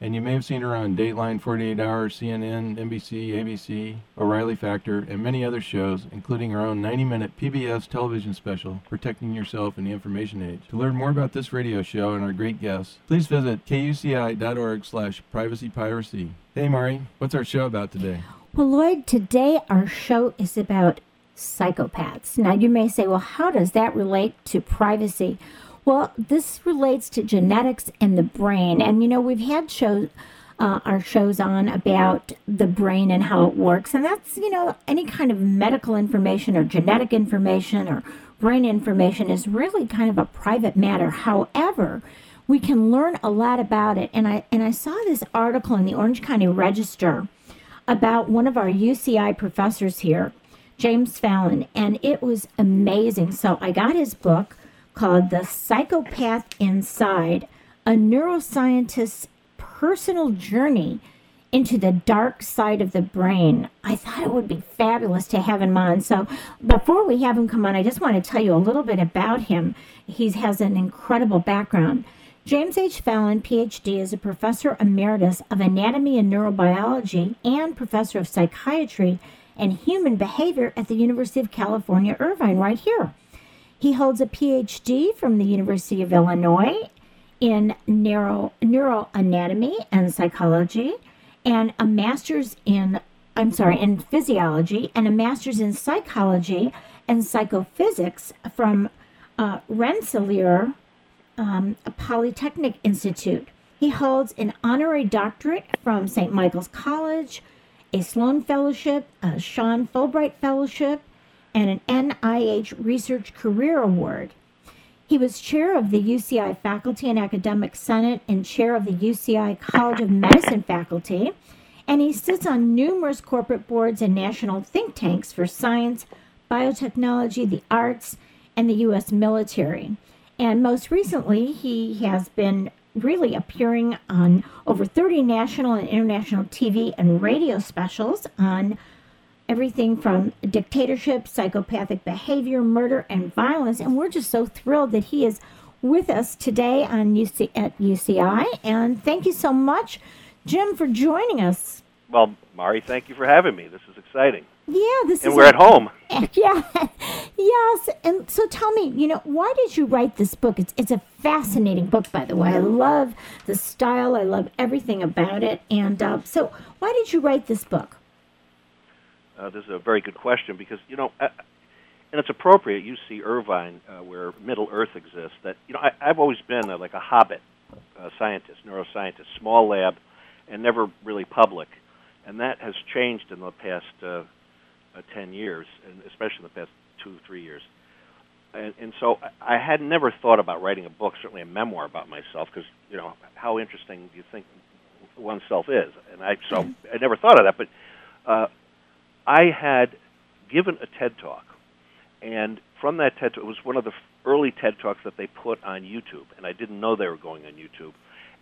and you may have seen her on Dateline, 48 Hours, CNN, NBC, ABC, O'Reilly Factor, and many other shows, including her own 90 minute PBS television special, Protecting Yourself in the Information Age. To learn more about this radio show and our great guests, please visit kuci.org slash privacypiracy. Hey, Mari, what's our show about today? Well, Lloyd, today our show is about psychopaths. Now, you may say, well, how does that relate to privacy? Well, this relates to genetics and the brain. And, you know, we've had shows. Uh, our shows on about the brain and how it works. And that's, you know, any kind of medical information or genetic information or brain information is really kind of a private matter. However, we can learn a lot about it. And I and I saw this article in the Orange County Register about one of our UCI professors here, James Fallon, and it was amazing. So I got his book called The Psychopath Inside A Neuroscientist's Personal Journey into the Dark Side of the Brain. I thought it would be fabulous to have him on. So before we have him come on, I just want to tell you a little bit about him. He has an incredible background. James H. Fallon, PhD, is a professor emeritus of anatomy and neurobiology and professor of psychiatry and human behavior at the University of California, Irvine, right here. He holds a PhD from the University of Illinois in neuro, neuroanatomy and psychology and a master's in I'm sorry, in physiology and a master's in psychology and psychophysics from uh, Rensselaer um, Polytechnic Institute. He holds an honorary doctorate from St. Michael's College, a Sloan Fellowship, a Sean Fulbright Fellowship, and an NIH Research Career Award. He was chair of the UCI Faculty and Academic Senate and chair of the UCI College of Medicine faculty, and he sits on numerous corporate boards and national think tanks for science, biotechnology, the arts, and the U.S. military. And most recently, he has been really appearing on over 30 national and international TV and radio specials on everything from dictatorship, psychopathic behavior, murder, and violence. And we're just so thrilled that he is with us today on UC at UCI. And thank you so much, Jim, for joining us. Well, Mari, thank you for having me. This is exciting. Yeah, this and is. we're a, at home. Yeah, yes. And so, tell me, you know, why did you write this book? It's it's a fascinating book, by the way. I love the style. I love everything about it. And uh, so, why did you write this book? Uh, this is a very good question because you know, uh, and it's appropriate. You see Irvine, uh, where Middle Earth exists. That you know, I, I've always been a, like a hobbit uh, scientist, neuroscientist, small lab, and never really public. And that has changed in the past uh, uh, ten years, and especially in the past two, three years. And, and so I had never thought about writing a book, certainly a memoir about myself, because you know how interesting do you think oneself is? And I so I never thought of that, but uh, I had given a TED talk, and from that TED talk, it was one of the early TED talks that they put on YouTube, and I didn't know they were going on YouTube.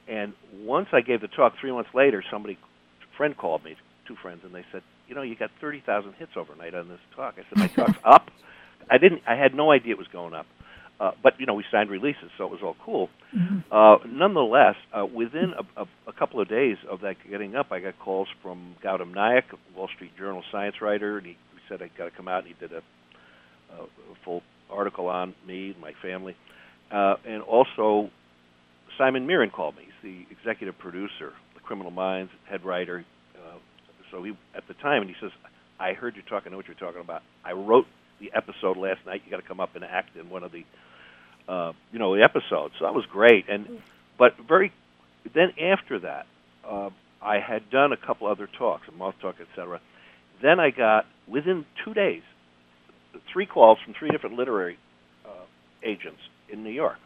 And once I gave the talk, three months later, somebody, a friend called me, two friends, and they said, "You know, you got thirty thousand hits overnight on this talk." I said, "My talk's up." I didn't. I had no idea it was going up. Uh, but you know, we signed releases, so it was all cool. Mm-hmm. Uh, nonetheless, uh, within a, a, a, couple of days of that getting up, I got calls from Gautam Naik, Wall Street Journal science writer, and he, he said I got to come out. And he did a, a full article on me, and my family, uh, and also Simon Mirren called me. He's the executive producer, The Criminal Minds, head writer. Uh, so he at the time, and he says, I heard you talking. I know what you're talking about. I wrote the episode last night. You got to come up and act in one of the, uh, you know, the episodes. So that was great. And but very then after that, uh, I had done a couple other talks, a moth talk, etc. Then I got within two days three calls from three different literary uh, agents in New York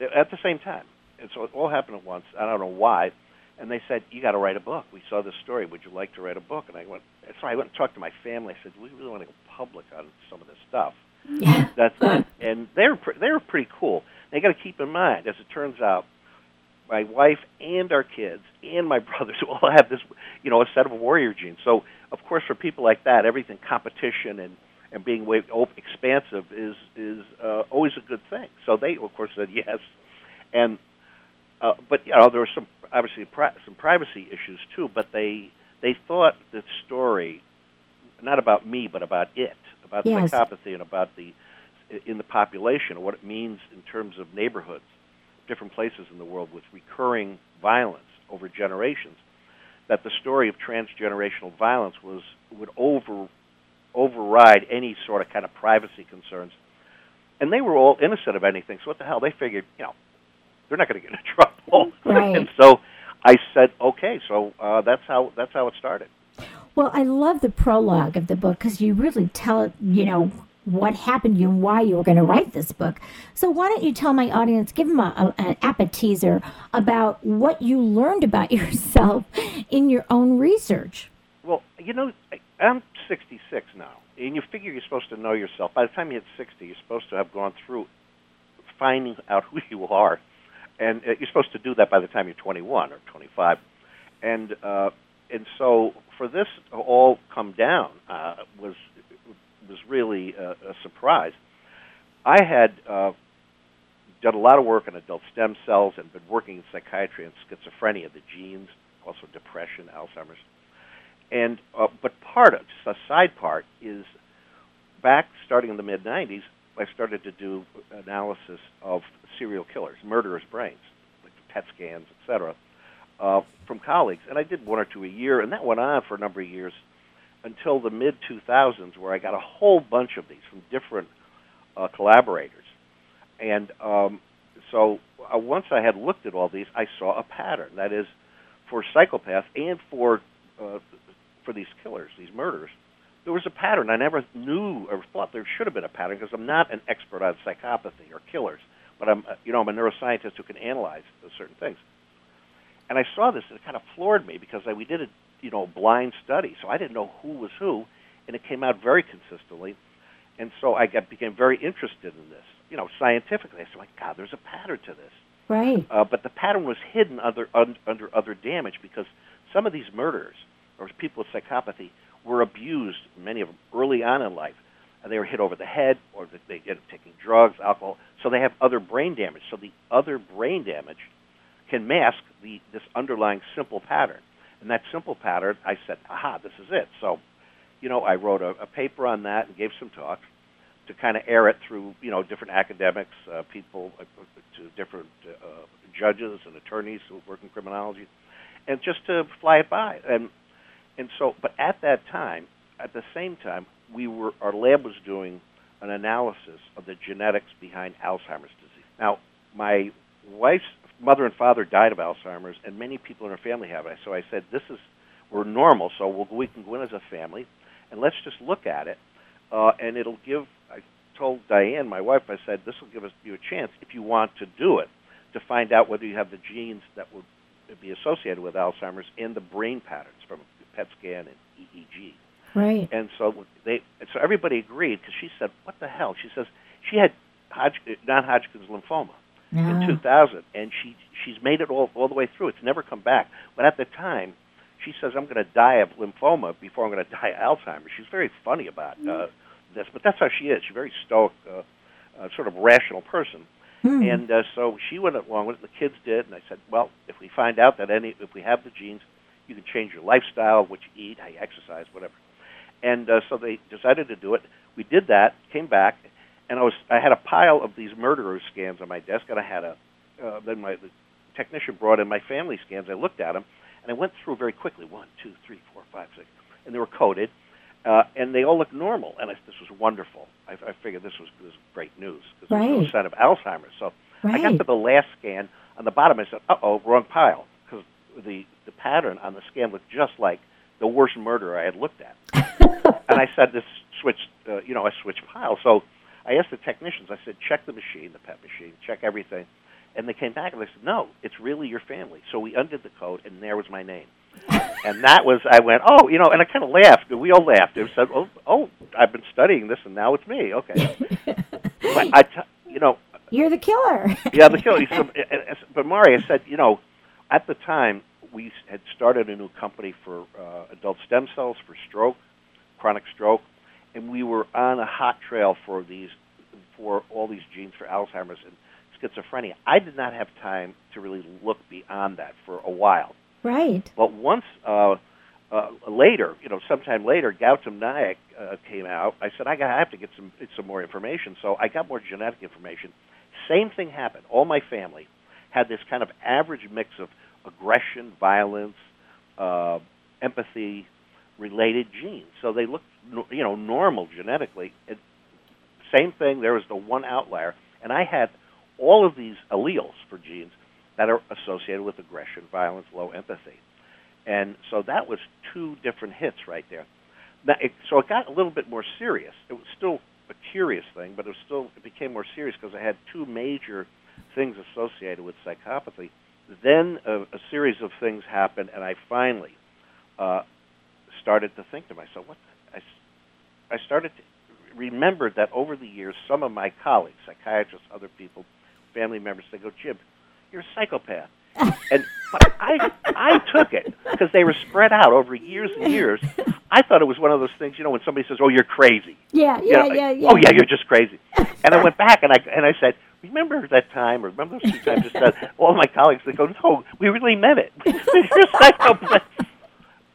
at the same time, and so it all happened at once. I don't know why. And they said, "You got to write a book. We saw this story. Would you like to write a book?" And I went. So I went and talked to my family. I said, "We really want to go public on some of this stuff." That's and they're they're pretty cool. They got to keep in mind, as it turns out, my wife and our kids and my brothers all have this, you know, a set of warrior genes. So, of course, for people like that, everything competition and and being way expansive is is uh, always a good thing. So they, of course, said yes, and uh, but you know there were some obviously pri- some privacy issues too. But they they thought the story not about me, but about it, about yes. psychopathy and about the in the population what it means in terms of neighborhoods, different places in the world with recurring violence over generations. That the story of transgenerational violence was would over override any sort of kind of privacy concerns. And they were all innocent of anything. So what the hell? They figured, you know, they're not going to get in trouble. Right. and so I said, okay. So uh, that's how that's how it started. Well, I love the prologue of the book because you really tell it, you know, what happened to you and why you were going to write this book. So why don't you tell my audience, give them a, a, an appetizer about what you learned about yourself in your own research? Well, you know, I'm 66 now, and you figure you're supposed to know yourself. By the time you hit 60, you're supposed to have gone through finding out who you are, and uh, you're supposed to do that by the time you're 21 or 25. And uh, and so for this to all come down uh, was was really a, a surprise. I had uh, done a lot of work on adult stem cells and been working in psychiatry and schizophrenia, the genes, also depression, Alzheimer's and uh, but part of a side part is back starting in the mid '90s, I started to do analysis of serial killers, murderers' brains, like PET scans, etc., uh, from colleagues, and I did one or two a year, and that went on for a number of years until the mid 2000s, where I got a whole bunch of these from different uh, collaborators, and um, so uh, once I had looked at all these, I saw a pattern. That is, for psychopaths and for uh, for these killers, these murders, there was a pattern. I never knew or thought there should have been a pattern because I'm not an expert on psychopathy or killers, but I'm uh, you know I'm a neuroscientist who can analyze certain things. And I saw this and it kind of floored me because I, we did a you know blind study, so I didn't know who was who, and it came out very consistently. And so I got, became very interested in this, you know, scientifically. I said, "My God, there's a pattern to this." Right. Uh, but the pattern was hidden under un, under other damage because some of these murders or people with psychopathy were abused, many of them early on in life. And they were hit over the head, or they get taking drugs, alcohol. So they have other brain damage. So the other brain damage can mask the this underlying simple pattern. And that simple pattern, I said, aha, this is it. So, you know, I wrote a, a paper on that and gave some talks to kind of air it through, you know, different academics, uh, people, uh, to different uh, judges and attorneys who work in criminology, and just to fly it by. And and so, but at that time, at the same time, we were our lab was doing an analysis of the genetics behind Alzheimer's disease. Now, my wife's mother and father died of Alzheimer's, and many people in her family have it. So I said, "This is we're normal, so we'll, we can go in as a family, and let's just look at it, uh, and it'll give." I told Diane, my wife, I said, "This will give us you a chance if you want to do it, to find out whether you have the genes that would be associated with Alzheimer's and the brain patterns from PET scan and EEG. Right. And so they, so everybody agreed because she said, "What the hell?" She says she had Hodg- non-Hodgkin's lymphoma in 2000, and she she's made it all all the way through. It's never come back. But at the time, she says, "I'm going to die of lymphoma before I'm going to die of Alzheimer's." She's very funny about uh, this, but that's how she is. She's a very stoic, uh, uh, sort of rational person. Hmm. And uh, so she went along with it. The kids did, and I said, "Well, if we find out that any, if we have the genes, you can change your lifestyle, what you eat, how you exercise, whatever. And uh, so they decided to do it. We did that, came back, and I was I had a pile of these murderer scans on my desk, and I had a uh, then my the technician brought in my family scans. I looked at them, and I went through very quickly one, two, three, four, five, six, and they were coded. uh, and they all looked normal. And I, this was wonderful. I, I figured this was, this was great news because there was no sign of Alzheimer's. So I got to the last scan on the bottom. I said, "Uh oh, wrong pile," the the pattern on the scan looked just like the worst murder I had looked at. and I said, "This switched, uh, you know, I switched piles." So I asked the technicians. I said, "Check the machine, the PET machine, check everything." And they came back and they said, "No, it's really your family." So we undid the code, and there was my name. and that was I went, "Oh, you know," and I kind of laughed. and We all laughed. It said, "Oh, oh, I've been studying this, and now it's me." Okay, but I, t- you know, You're the killer. yeah, the killer. So, but Mari, I said, you know, at the time we had started a new company for uh, adult stem cells for stroke, chronic stroke, and we were on a hot trail for these, for all these genes for Alzheimer's and schizophrenia. I did not have time to really look beyond that for a while. right. But once uh, uh, later, you know, sometime later, Gautam Naik uh, came out. I said I, got, I have to get some some more information. So I got more genetic information. Same thing happened. All my family had this kind of average mix of aggression, violence, uh, empathy, related genes. So they looked, you know, normal genetically. It, same thing. There was the one outlier, and I had all of these alleles for genes that are associated with aggression, violence, low empathy. And so that was two different hits right there. Now, it, so it got a little bit more serious. It was still a curious thing, but it was still it became more serious because I had two major things associated with psychopathy. Then a, a series of things happened, and I finally uh, started to think to myself, "What?" The, I, I started to remember that over the years, some of my colleagues, psychiatrists, other people, family members, they go, "Jim, you're a psychopath." and but I I took it because they were spread out over years and years. I thought it was one of those things, you know, when somebody says, "Oh, you're crazy," Yeah, you know, yeah, yeah. "Oh yeah, you're just crazy," and I went back and I and I said, "Remember that time?" Or remember those two times? I said, all my colleagues they go, "No, we really meant it. you're a psychopath."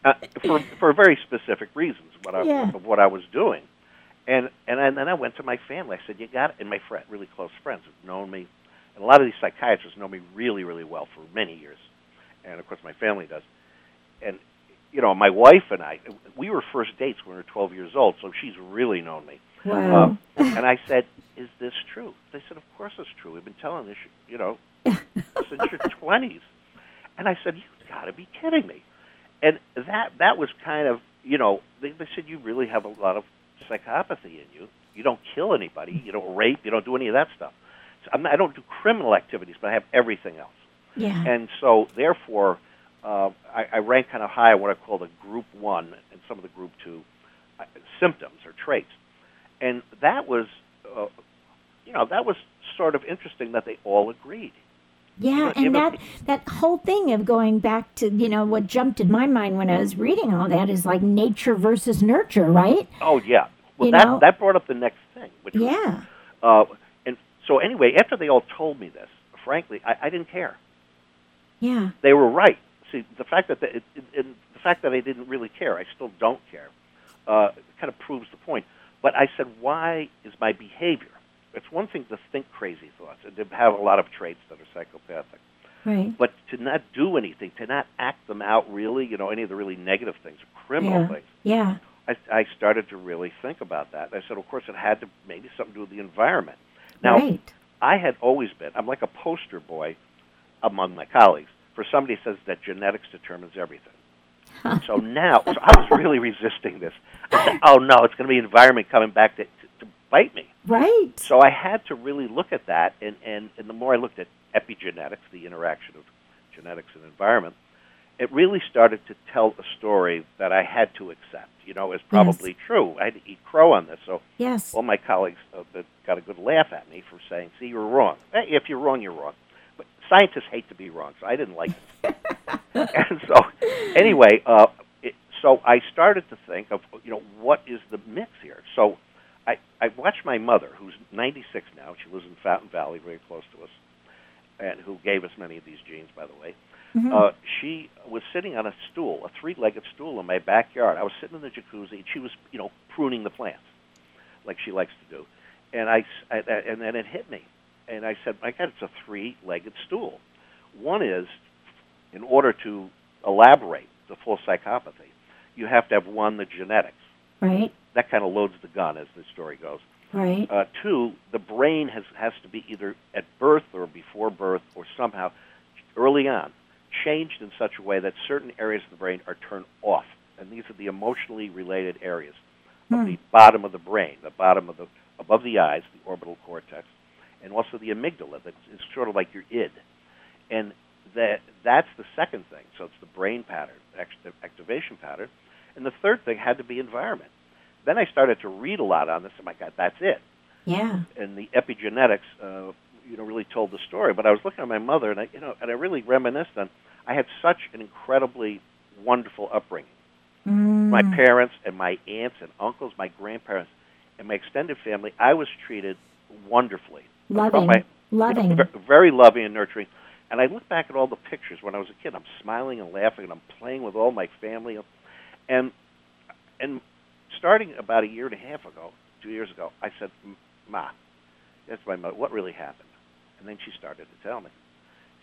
Uh, for for very specific reasons, what I Yeah. of what I was doing, and and I, and then I went to my family. I said, "You got it," and my friend, really close friends have known me, and a lot of these psychiatrists know me really, really well for many years, and of course my family does, and you know my wife and I, we were first dates when we were 12 years old, so she's really known me. Wow. Uh, and I said, "Is this true?" They said, "Of course it's true. We've been telling this, you know, since your 20s." And I said, "You've got to be kidding me!" And that that was kind of, you know, they, they said you really have a lot of psychopathy in you. You don't kill anybody. You don't rape. You don't do any of that stuff. So I'm I don't do criminal activities, but I have everything else. yeah. And so, therefore, uh, I, I rank kind of high on what I call the group one and some of the group two uh, symptoms or traits. And that was, uh, you know, that was sort of interesting that they all agreed. Yeah, and that that whole thing of going back to you know what jumped in my mind when I was reading all that is like nature versus nurture, right? Oh yeah. Well, You that know- that brought up the next thing, which was, Yeah, uh, and so anyway, after they all told me this, frankly, I, I didn't care. yeah, They were right. See, the fact that they, it, it, it- the fact that I didn't really care, I still don't care, uh, kind of proves the point. But I said, why is my behavior? It's one thing to think crazy thoughts and to have a lot of traits that are psychopathic, right. but to not do anything, to not act them out really, you know, any of the really negative things, criminal Yeah. things. Yeah, I, I started to really think about that. I said, of course, it had to maybe something to do with the environment. Now, right. I had always been, I'm like a poster boy among my colleagues for somebody who says that genetics determines everything. so now, so I was really resisting this. I said, oh no, it's going to be environment coming back to, to, to bite me. Right. So I had to really look at that, and, and, and the more I looked at epigenetics, the interaction of genetics and environment, it really started to tell a story that I had to accept. You know, is probably true. I had to eat crow on this. So Yes. all my colleagues uh, that got a good laugh at me for saying, "See, you're wrong." Eh, If you're wrong, you're wrong. But scientists hate to be wrong, so I didn't like it. and so, anyway, uh, it, so I started to think of, you know, what is the mix here? So I I watched my mother, who's 96 now. She lives in Fountain Valley, very close to us, and who gave us many of these genes, by the way. Mhm. Uh, she was sitting on a stool, a three-legged stool in my backyard. I was sitting in the jacuzzi, and she was, you know, pruning the plants, like she likes to do. And I, s- I- I- and then it hit me, and I said, "My God, it's a three-legged stool." One is, in order to elaborate the full psychopathy, you have to have one the genetics, Right. That kind of loads the gun, as the story goes. Right. Uh, two, the brain has has to be either at birth or before birth or somehow early on changed in such a way that certain areas of the brain are turned off, and these are the emotionally related areas of Hmm. the bottom of the brain, the bottom of the above the eyes, the orbital cortex, and also the amygdala. That is sort of like your id, and that that's the second thing. So it's the brain pattern, act- activation pattern, and the third thing had to be environment. Then I started to read a lot on this. and my God, that's it Yeah. and the epigenetics, uh, you know, really told the story. But I was looking at my mother, and I, you know, and I really reminisced on. I had such an incredibly wonderful upbringing. Mm. My parents and my aunts and uncles, my grandparents, and my extended family, I was treated wonderfully. loving. my- loving. Ve- Very loving and nurturing. And I look back at all the pictures when I was a kid. I'm smiling and laughing, and I'm playing with all my family. And and starting about a year and a half ago, two years ago, I said, "Ma, that's my mother. What really happened?" And then she started to tell me.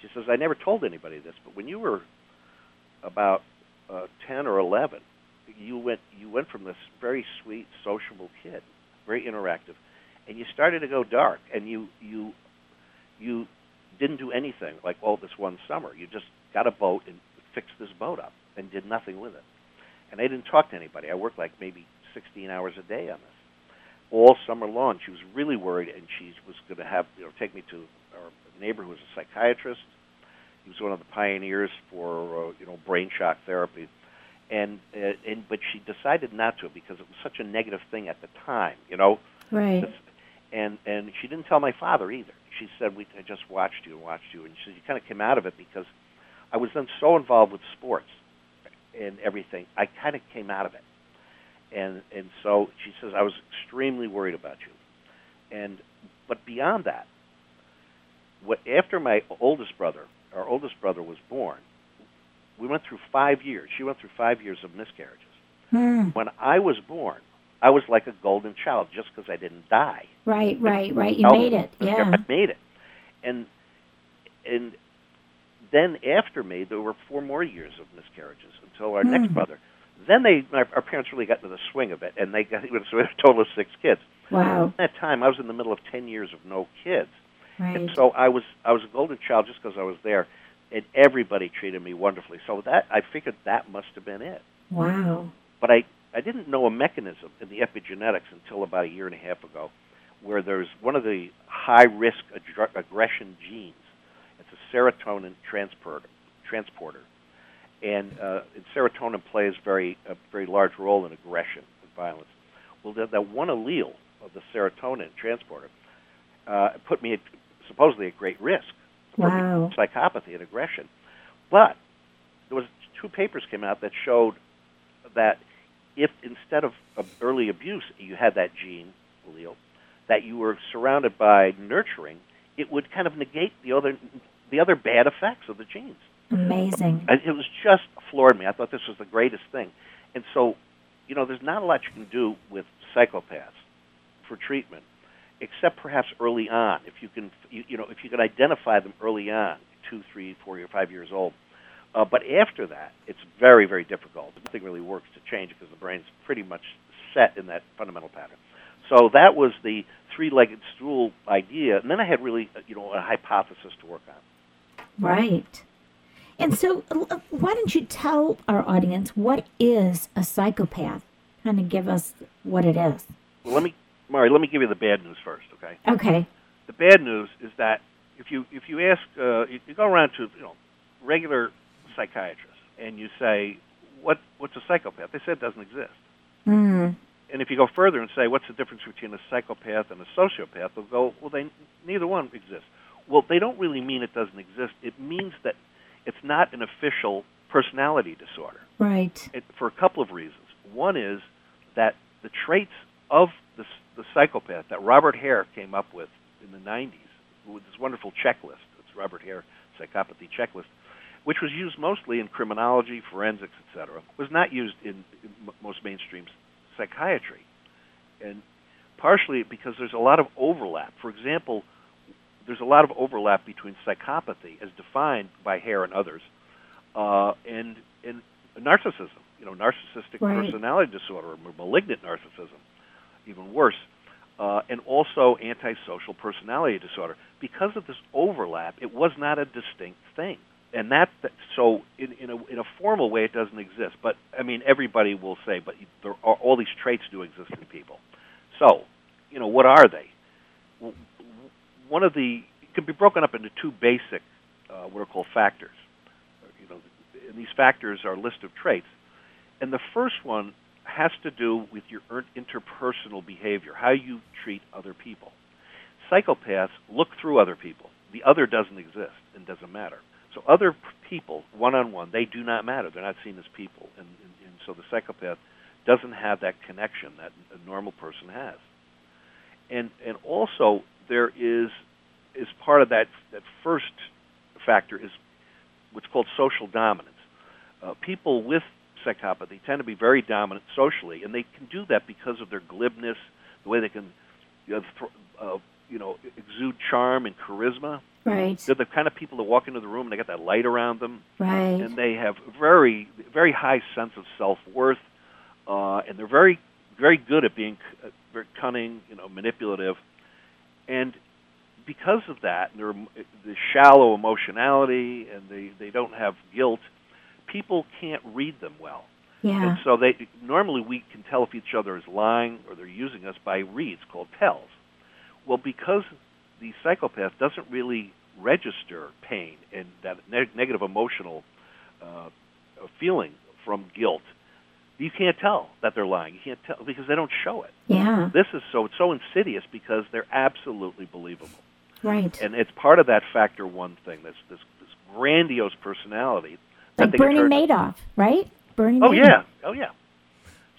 She says, "I never told anybody this, but when you were about uh, ten or eleven, you went you went from this very sweet, sociable kid, very interactive, and you started to go dark, and you you you didn't do anything like all this one summer. You just got a boat and fixed this boat up and did nothing with it. And I didn't talk to anybody. I worked like maybe 16 hours a day on this all summer long. She was really worried, and she was going to have you know take me to our neighbor who was a psychiatrist. He was one of the pioneers for uh, you know brain shock therapy, and uh, and but she decided not to because it was such a negative thing at the time. You know, right. and and she didn't tell my father either. She said we I just watched you and watched you, and she said you kind of came out of it because I was then so involved with sports and everything. I kind of came out of it, and and so she says I was extremely worried about you, and but beyond that, what after my oldest brother, our oldest brother was born, we went through five years. She went through five years of miscarriages. Hmm. When I was born, I was like a golden child just because I didn't die. Right, right, right. You made it. Yeah. I made it. And and then after me, there were four more years of miscarriages until our next Hmm. brother. Then they, my, our parents really got into the swing of it, and they got so we had a total of six kids. Wow. At that time, I was in the middle of ten years of no kids, Right. and so I was I was a golden child just because I was there, and everybody treated me wonderfully. So that I figured that must have been it Wow. but I, I didn't know a mechanism in the epigenetics until about a year and a half ago, where there's one of the high risk aggr- aggression genes. It's a serotonin transporter, transporter, and, uh, and serotonin plays very a very large role in aggression and violence. Well, that, that one allele of the serotonin transporter uh, put me at, supposedly at great risk for Wow. psychopathy and aggression. But there was two papers came out that showed that if instead of, of early abuse you had that gene allele, that you were surrounded by nurturing, it would kind of negate the other the other bad effects of the genes. Amazing. It was just floored me. I thought this was the greatest thing. And so, you know, there's not a lot you can do with psychopaths for treatment, except perhaps early on. If you can, you, you know, if you can identify them early on, two, three, four, or five years old. Uh, but after that, it's very, very difficult. Nothing really works to change because the brain's pretty much set in that fundamental pattern. So that was the three-legged stool idea, and then I had really, uh, you know, a hypothesis to work on. Right. And so, uh, why don't you tell our audience what is a psychopath? Kind of give us what it is. Well, let me, Mari, let me give you the bad news first, okay? Okay. The bad news is that if you if you ask, uh, you, you go around to you know regular psychiatrists and you say, what what's a psychopath? They say it doesn't exist. Mm. And if you go further and say, what's the difference between a psychopath and a sociopath? They'll go, well, they neither one exists. Well, they don't really mean it doesn't exist. It means that it's not an official personality disorder. Right. it, for a couple of reasons. One is that the traits of the, the psychopath that Robert Hare came up with in the 90s, with this wonderful checklist, it's Robert Hare Psychopathy Checklist, which was used mostly in criminology, forensics, etc., was not used in, in m- most mainstream psychiatry. And partially because there's a lot of overlap. For example, there's a lot of overlap between psychopathy, as defined by Hare and others, uh, and, and narcissism. you know, narcissistic Right. personality disorder or malignant narcissism, even worse, uh, and also antisocial personality disorder. Because of this overlap, it was not a distinct thing, and that so in in a in a formal way it doesn't exist. But I mean, everybody will say, but there are all these traits do exist in people. So, you know, what are they? One of the it can be broken up into two basic uh, what are called factors. You know, and these factors are a list of traits, and the first one has to do with your er- interpersonal behavior, how you treat other people. Psychopaths look through other people. The other doesn't exist and doesn't matter. So other people, one on one, they do not matter. They're not seen as people, and, and, and so the psychopath doesn't have that connection that a normal person has. And and also there is is part of that that first factor is what's called social dominance. Uh, people with psychopathy tend to be very dominant socially, and they can do that because of their glibness, the way they can, you know, th- uh, you know exude charm and charisma. Right. They're the kind of people that walk into the room and they got that light around them, Right. and they have very very high sense of self worth, uh, and they're very very good at being c- uh, very cunning, you know, manipulative, and because of that, and their the shallow emotionality, and they they don't have guilt. People can't read them well. Yeah. And so they normally we can tell if each other is lying or they're using us by reads called tells. Well, because the psychopath doesn't really register pain and that ne- negative emotional uh, feeling from guilt, you can't tell that they're lying. You can't tell because they don't show it. Yeah. This is so it's so insidious because they're absolutely believable, Right. and it's part of that factor one thing. This this, this grandiose personality Like Bernie Madoff, right? Bernie Oh Madoff. yeah, oh yeah.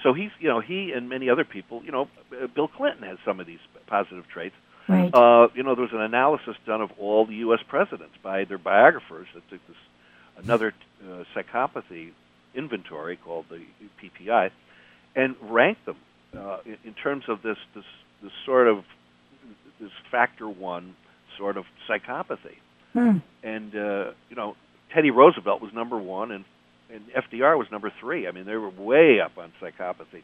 So he's, you know, he and many other people, you know, uh, Bill Clinton has some of these positive traits. Right. Uh, you know, there was an analysis done of all the U.S. presidents by their biographers that took this another uh, psychopathy inventory called the PPI, and ranked them uh, in, in terms of this this this sort of this factor one sort of psychopathy. Hmm. And uh, you know, Teddy Roosevelt was number one, and and FDR was number three. I mean, they were way up on psychopathy.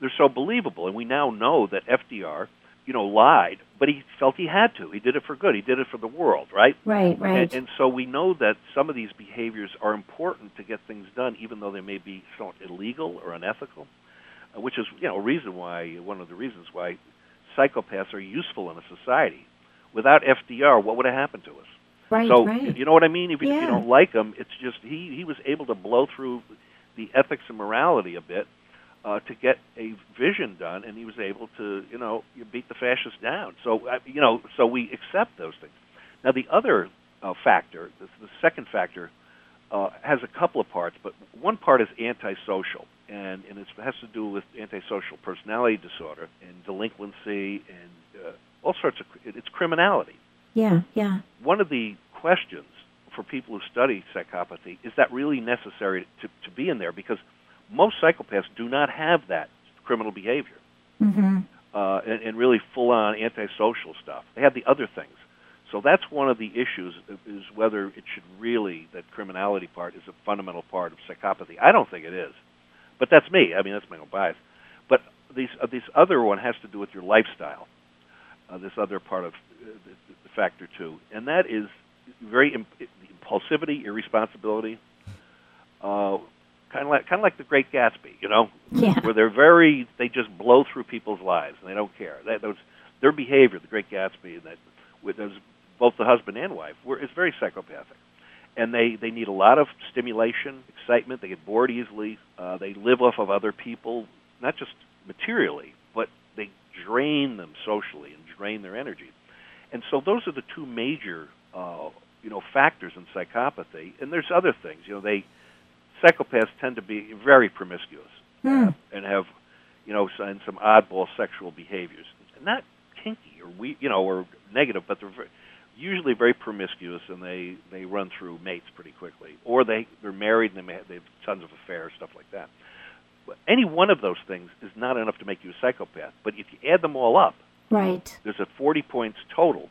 They're so believable, and we now know that FDR, you know, lied, but he felt he had to. He did it for good. He did it for the world, right? Right. Right. And, and so we know that some of these behaviors are important to get things done, even though they may be somewhat illegal or unethical, uh, which is, you know, a reason why one of the reasons why psychopaths are useful in a society. Without FDR, what would have happened to us? right. so right. you know what I mean? If, you- if you don't like him, it's just he he was able to blow through the ethics and morality a bit uh, to get a vision done, and he was able to you know you beat the fascists down. So uh, you know so we accept those things. Now the other uh, factor, the, the second factor, uh, has a couple of parts, but one part is antisocial, and and it has to do with antisocial personality disorder and delinquency and uh, all sorts of it's criminality yeah. Yeah. one of the questions for people who study psychopathy is that really necessary to, to be in there because most psychopaths do not have that criminal behavior Mm-hmm. uh, and, and really full on antisocial stuff. They have the other things. So that's one of the issues is whether it should really that criminality part is a fundamental part of psychopathy. I don't think it is, but that's me. I mean that's my own bias. But these uh, this other one has to do with your lifestyle. Uh, this other part of uh, the, the factor two, and that is very imp- impulsivity, irresponsibility. Uh, kind of like kind of like the Great Gatsby, you know, Yeah. where they're very they just blow through people's lives and they don't care. That those their behavior, the Great Gatsby, and that with those both the husband and wife, were is very psychopathic, and they they need a lot of stimulation, excitement. They get bored easily. Uh, they live off of other people, not just materially, but they drain them socially and drain their energy. And so those are the two major uh, you know factors in psychopathy. And there's other things. You know, they psychopaths tend to be very promiscuous Hmm. and have, you know, and some oddball sexual behaviors. Not kinky or we, you know, or negative, but they're very, usually very promiscuous and they they run through mates pretty quickly, or they they're married and they, may have, they have tons of affairs, stuff like that. But any one of those things is not enough to make you a psychopath. But if you add them all up, Right. there's a 40 points total.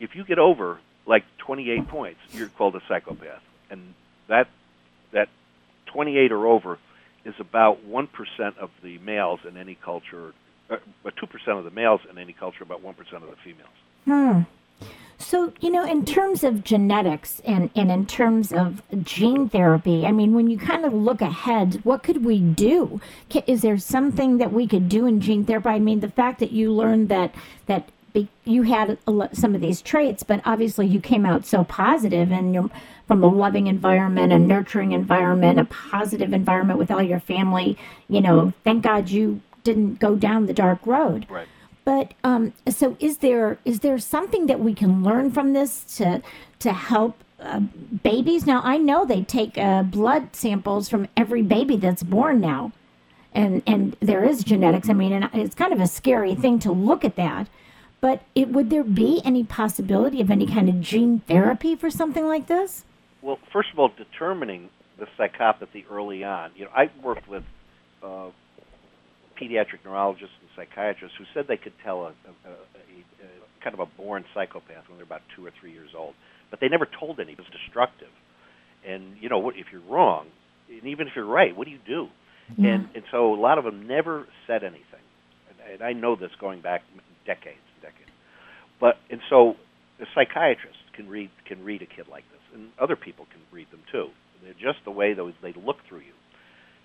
If you get over like 28 points, you're called a psychopath, and that 28 or over is about one percent of the males in any culture, uh, two percent of the males in any culture, about one percent of the females. Hmm. So, you know, in terms of genetics and, and in terms of gene therapy, I mean, when you kind of look ahead, what could we do? Is there something that we could do in gene therapy? I mean, the fact that you learned that, that you had some of these traits, but obviously you came out so positive and you're from a loving environment, a nurturing environment, a positive environment with all your family. You know, thank God you didn't go down the dark road. Right. But um, so is there is there something that we can learn from this to to help uh, babies? Now I know they take uh, blood samples from every baby that's born now, and and there is genetics. I mean, and it's kind of a scary thing to look at that. But it, would there be any possibility of any kind of gene therapy for something like this? Well, first of all, determining the psychopathy early on. You know, I worked with uh, pediatric neurologists and psychiatrists who said they could tell a, a, a, a kind of a born psychopath when they're about two or three years old, but they never told any. It was destructive. And you know, what if you're wrong, and even if you're right, what do you do? Yeah. And and so a lot of them never said anything. And, and I know this going back decades decades. But and so a psychiatrist can read can read a kid like this, and other people can read them too. They're just the way those they look through you.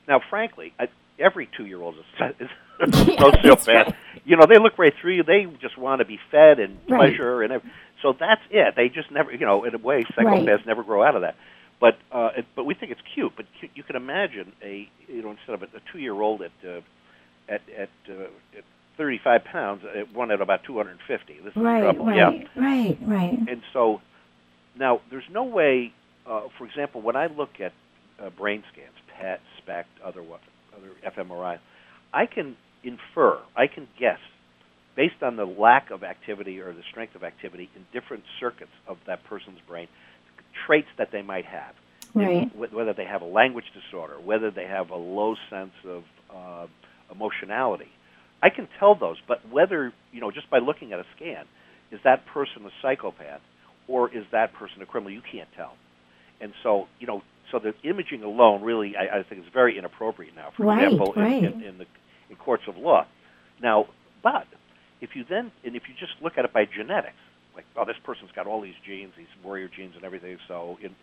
Now, frankly, I, every two year old is, is a sociopath. Right. You know, they look right through you. They just want to be fed and pleasure, right. and so that's it. They just never, you know, in a way, psychopaths right. never grow out of that. But uh, it, but we think it's cute. But you can imagine a you know instead of a, a two year old at uh, at at, uh, at 35 pounds, one at about 250. This is right, trouble. Right, yeah. right, right. And so now there's no way. Uh, for example, when I look at uh, brain scans, PET, SPECT, other other fMRI, I can infer, I can guess, based on the lack of activity or the strength of activity in different circuits of that person's brain, traits that they might have. Right. Whether they have a language disorder, whether they have a low sense of uh, emotionality, I can tell those. But whether you know, just by looking at a scan, is that person a psychopath or is that person a criminal? You can't tell. And so, you know, so the imaging alone really, I, I think, is very inappropriate now. For right, example, right. In, in, in the in courts of law. Now, but if you then and if you just look at it by genetics, like oh, this person's got all these genes, these warrior genes, and everything. So, in,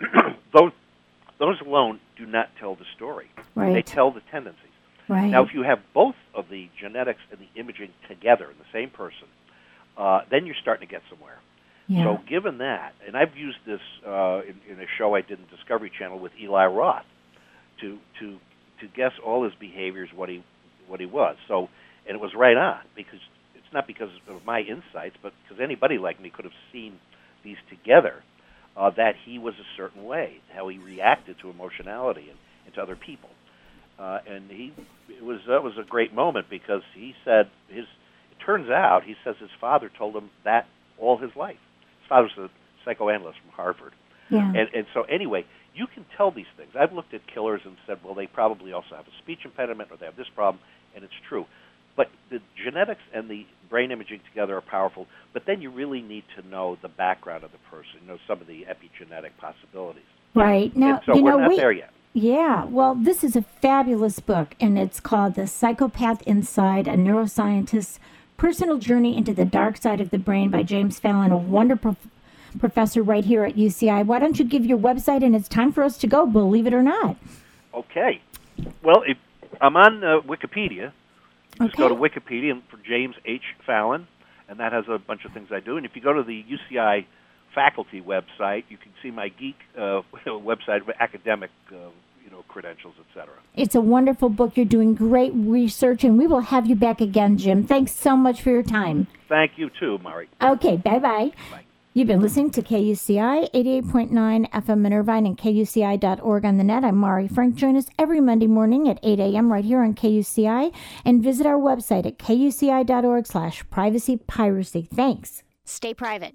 those those alone do not tell the story. Right. They tell the tendencies. Right. Now, if you have both of the genetics and the imaging together in the same person, uh, then you're starting to get somewhere. Yeah. So, given that, and I've used this uh, in, in a show I did in Discovery Channel with Eli Roth to to to guess all his behaviors, what he what he was. So, and it was right on because it's not because of my insights, but because anybody like me could have seen these together. Uh, that he was a certain way, how he reacted to emotionality and, and to other people, uh, and he it was that was a great moment because he said his. It turns out he says his father told him that all his life his father was a psychoanalyst from Harvard. Yeah. And, and so, anyway, you can tell these things. I've looked at killers and said, well, they probably also have a speech impediment or they have this problem, and it's true. But the genetics and the brain imaging together are powerful. But then you really need to know the background of the person, you know, some of the epigenetic possibilities. Right. Now, and so you we're know, not we, there yet. Yeah, well, this is a fabulous book, and it's called The Psychopath Inside, a neuroscientist's Personal Journey into the Dark Side of the Brain by James Fallon, a wonderful professor right here at UCI. Why don't you give your website and it's time for us to go, believe it or not? Okay. Well, if, I'm on uh, Wikipedia. Just Okay. go to Wikipedia for James H. Fallon, and that has a bunch of things I do. And if you go to the UCI faculty website, you can see my geek uh, website, academic uh, you know credentials, etc. It's a wonderful book. You're doing great research, and we will have you back again, Jim. Thanks so much for your time. Thank you too, Mari. Okay, bye bye. Bye. You've been listening to KUCI 88.9 FM in Irvine and KUCI.org on the net. I'm Mari Frank. Join us every Monday morning at 8 a.m. right here on KUCI and visit our website at KUCI.org slash privacy piracy. Thanks. Stay private.